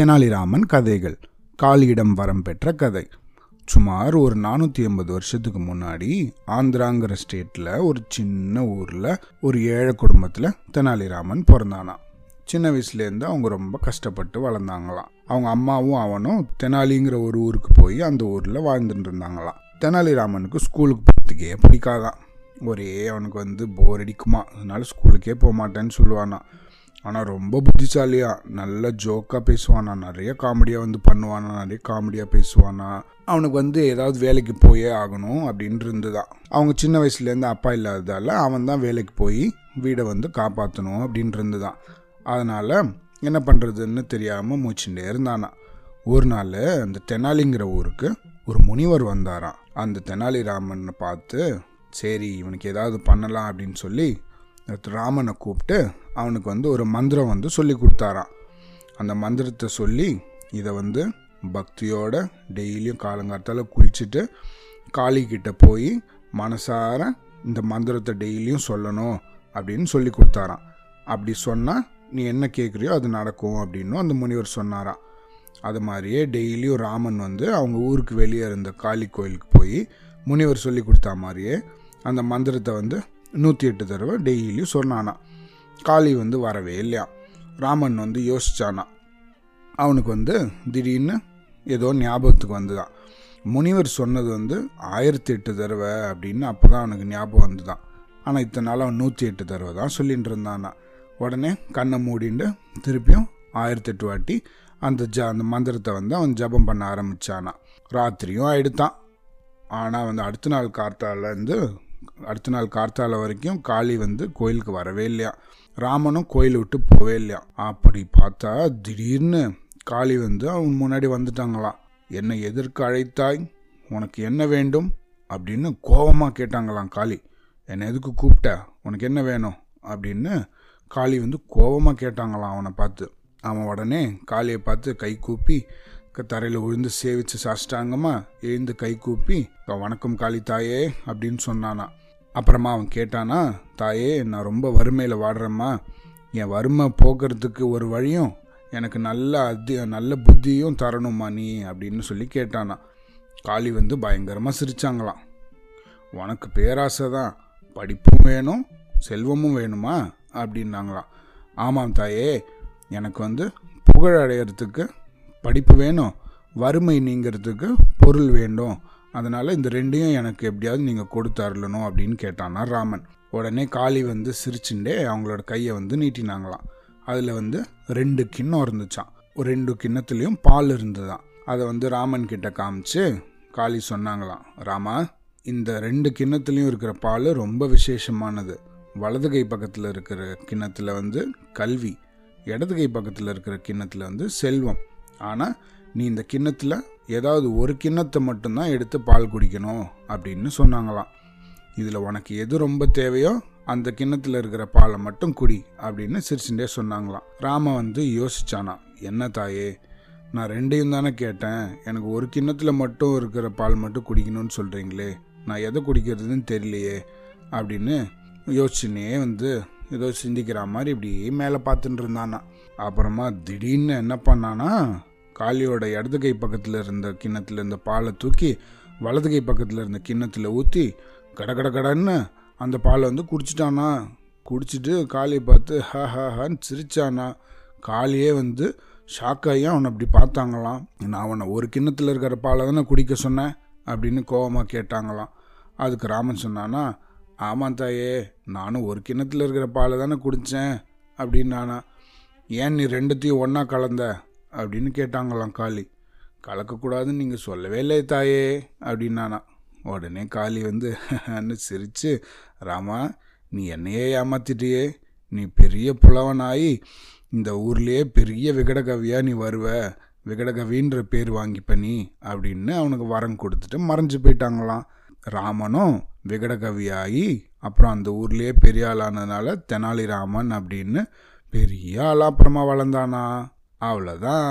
தெனாலிராமன் கதைகள். காளியிடம் வரம் பெற்ற கதை. சுமார் ஒரு நானூற்றி ஐம்பது வருஷத்துக்கு முன்னாடி ஆந்திராங்கிற ஸ்டேட்டில் ஒரு சின்ன ஊரில் ஒரு ஏழை குடும்பத்தில் தெனாலிராமன் பிறந்தானா சின்ன வயசுலேருந்து அவங்க ரொம்ப கஷ்டப்பட்டு வளர்ந்தாங்களாம். அவங்க அம்மாவும் அவனும் தெனாலிங்கிற ஒரு ஊருக்கு போய் அந்த ஊரில் வாழ்ந்துட்டு இருந்தாங்களாம். தெனாலிராமனுக்கு ஸ்கூலுக்கு போகிறதுக்கே பிடிக்காதான் ஒரே அவனுக்கு வந்து போர் அடிக்குமா அதனால ஸ்கூலுக்கே போக மாட்டேன்னு சொல்லுவானா ஆனால் ரொம்ப புத்திசாலியா நல்ல ஜோக்காக பேசுவானா நிறைய காமெடியாக வந்து பண்ணுவானா நிறைய காமெடியாக பேசுவானா அவனுக்கு வந்து ஏதாவது வேலைக்கு போயே ஆகணும் அப்படின்ட்டு இருந்துதான் அவங்க சின்ன வயசுலேருந்து அப்பா இல்லாததால் அவன் தான் வேலைக்கு போய் வீடை வந்து காப்பாற்றணும் அப்படின்ட்டு இருந்துதான் அதனால் என்ன பண்ணுறதுன்னு தெரியாமல் மூச்சுட்டே இருந்தானா. ஒரு நாள் அந்த தெனாலிங்கிற ஊருக்கு ஒரு முனிவர் வந்தாராம். அந்த தெனாலிராமனை பார்த்து சரி இவனுக்கு ஏதாவது பண்ணலாம் அப்படின்னு சொல்லி ராமனை கூப்பிட்டு அவனுக்கு வந்து ஒரு மந்திரம் வந்து சொல்லி கொடுத்தாராம். அந்த மந்திரத்தை சொல்லி இதை வந்து பக்தியோட டெய்லியும் காலங்காலத்தால் குளிச்சுட்டு காளிக்கிட்ட போய் மனசார இந்த மந்திரத்தை டெய்லியும் சொல்லணும் அப்படின்னு சொல்லி கொடுத்தாராம். அப்படி சொன்னால் நீ என்ன கேட்குறியோ அது நடக்கும் அப்படின்னு அந்த முனிவர் சொன்னாராம். அது மாதிரியே டெய்லியும் ராமன் வந்து அவங்க ஊருக்கு வெளியே இருந்த காளி கோயிலுக்கு போய் முனிவர் சொல்லி கொடுத்தா மாதிரியே அந்த மந்திரத்தை வந்து நூற்றி எட்டு தடவை டெய்லியும் சொன்னானா காளி வந்து வரவே இல்லையா? ராமன் வந்து யோசிச்சானா. அவனுக்கு வந்து திடீர்னு ஏதோ ஞாபகத்துக்கு வந்துதான் முனிவர் சொன்னது வந்து ஆயிரத்தி எட்டு தடவை அப்படின்னு அப்போ தான் அவனுக்கு ஞாபகம் வந்துதான் ஆனால் இத்தனை நாள் அவன் நூற்றி எட்டு தடவை தான் சொல்லிகிட்டு இருந்தானா. உடனே கண்ணை மூடிண்டு திருப்பியும் ஆயிரத்தி எட்டு வாட்டி அந்த ஜ அந்த மந்திரத்தை வந்து அவன் ஜபம் பண்ண ஆரம்பித்தானா ராத்திரியும் ஆயிடுத்தான் ஆனால் வந்து அடுத்த நாள் கார்த்தாலேருந்து அடுத்த நாள் கார்த்தால வரைக்கும் காளி வந்து கோயிலுக்கு வரவே இல்லையா? ராமனும் கோயில் விட்டு போவே இல்லையா? அப்படி பார்த்தா திடீர்னு காளி வந்து அவன் முன்னாடி வந்துட்டாங்களாம் என்னை எதற்கு அழைத்தாய்? உனக்கு என்ன வேண்டும்? அப்படின்னு கோபமாக கேட்டாங்களாம் காளி. என்னை எதுக்கு கூப்பிட்ட? உனக்கு என்ன வேணும்? அப்படின்னு காளி வந்து கோபமாக கேட்டாங்களாம் அவனை பார்த்து. அவன் உடனே காளியை பார்த்து கை கூப்பி தரையில் விழுந்து சேவிச்சு சாஷ்டாங்கம்மா எழுந்து கை கூப்பி வணக்கம் காளி தாயே அப்படின்னு சொன்னானா. அப்புறமா அவன் கேட்டானா தாயே நான் ரொம்ப வறுமையில் வாடுறேம்மா. என் வறுமை போக்குறதுக்கு ஒரு வழியும் எனக்கு நல்ல அதி நல்ல புத்தியும் தரணுமா நீ அப்படின்னு சொல்லி கேட்டானா. காளி வந்து பயங்கரமாக சிரிச்சாங்களாம். உனக்கு பேராசை தான். படிப்பும் வேணும் செல்வமும் வேணுமா? அப்படின்னாங்களாம். ஆமாம் தாயே. எனக்கு வந்து புகழ் அடையிறதுக்கு படிப்பு வேணும் வறுமை நீங்கிறதுக்கு பொருள் வேண்டும். அதனால் இந்த ரெண்டையும் எனக்கு எப்படியாவது நீங்கள் கொடுத்தரலணும் அப்படின்னு கேட்டானா ராமன். உடனே காளி வந்து சிரிச்சுண்டே அவங்களோட கையை வந்து நீட்டினாங்களாம். அதில் வந்து ரெண்டு கிண்ணம் இருந்துச்சான் ஒரு ரெண்டு கிண்ணத்துலேயும் பால் இருந்துதான் அதை வந்து ராமன் கிட்ட காமிச்சு காளி சொன்னாங்களாம் ராமா இந்த ரெண்டு கிண்ணத்துலேயும் இருக்கிற பால் ரொம்ப விசேஷமானது. வலது கை பக்கத்தில் இருக்கிற கிண்ணத்தில் வந்து கல்வி இடது கை பக்கத்தில் இருக்கிற கிண்ணத்தில் வந்து செல்வம். ஆனால் நீ இந்த கிண்ணத்தில் ஏதாவது ஒரு கிண்ணத்தை மட்டும்தான் எடுத்து பால் குடிக்கணும் அப்படின்னு சொன்னாங்களாம். இதில் உனக்கு எது ரொம்ப தேவையோ அந்த கிண்ணத்தில் இருக்கிற பாலை மட்டும் குடி அப்படின்னு சிரிச்சுட்டே சொன்னாங்களாம். ராம வந்து யோசிச்சானா என்ன தாயே நான் ரெண்டையும் தானே கேட்டேன். எனக்கு ஒரு கிண்ணத்தில் மட்டும் இருக்கிற பால் மட்டும் குடிக்கணும்னு சொல்கிறீங்களே நான் எதை குடிக்கிறதுன்னு தெரியலையே அப்படின்னு யோசிச்சுனே வந்து ஏதோ சிந்திக்கிற மாதிரி இப்படி மேலே பார்த்துட்டு இருந்தானா அப்புறமா திடீர்னு என்ன பண்ணானா காளியோட இடது கை பக்கத்தில் இருந்த கிண்ணத்தில் இருந்த பாலை தூக்கி வலது கை பக்கத்தில் இருந்த கிண்ணத்தில் ஊற்றி கட கட கடன்னு அந்த பாலை வந்து குடிச்சிட்டானா? குடிச்சிட்டு காளியை பார்த்து ஹ ஹான்னு சிரிச்சானா? காளியே வந்து ஷாக்காகி அவனை அப்படி பார்த்தாங்களாம். நான் அவனை ஒரு கிண்ணத்தில் இருக்கிற பாலை தானே குடிக்க சொன்னேன்? அப்படின்னு கோபமாக கேட்டாங்களாம். அதுக்கு ராமன் சொன்னானா ஆமாம் தாயே நானும் ஒரு கிண்ணத்தில் இருக்கிற பாலை தானே குடித்தேன் அப்படின்னானா. ஏன் நீ ரெண்டுத்தையும் ஒன்றா கலந்த? அப்படின்னு கேட்டாங்களாம் காளி. கலக்கக்கூடாதுன்னு நீங்கள் சொல்லவே இல்லை தாயே அப்படின்னானா. உடனே காளி வந்து சிரித்து ராமா நீ என்னையே ஏமாத்திட்டியே. நீ பெரிய புலவனாகி இந்த ஊர்லேயே பெரிய விகடகவியாக நீ வருவ. விகடகவின்ற பேர் வாங்கிப்ப நீ அப்படின்னு அவனுக்கு வரம் கொடுத்துட்டு மறைஞ்சு போயிட்டாங்களாம். ராமனும் விகடகவியாகி அப்புறம் அந்த ஊர்லேயே பெரிய ஆளானதுனால தெனாலிராமன் அப்படின்னு பெரிய ஆளா அப்புறமா வளர்ந்தானா? அவ்வளோதான்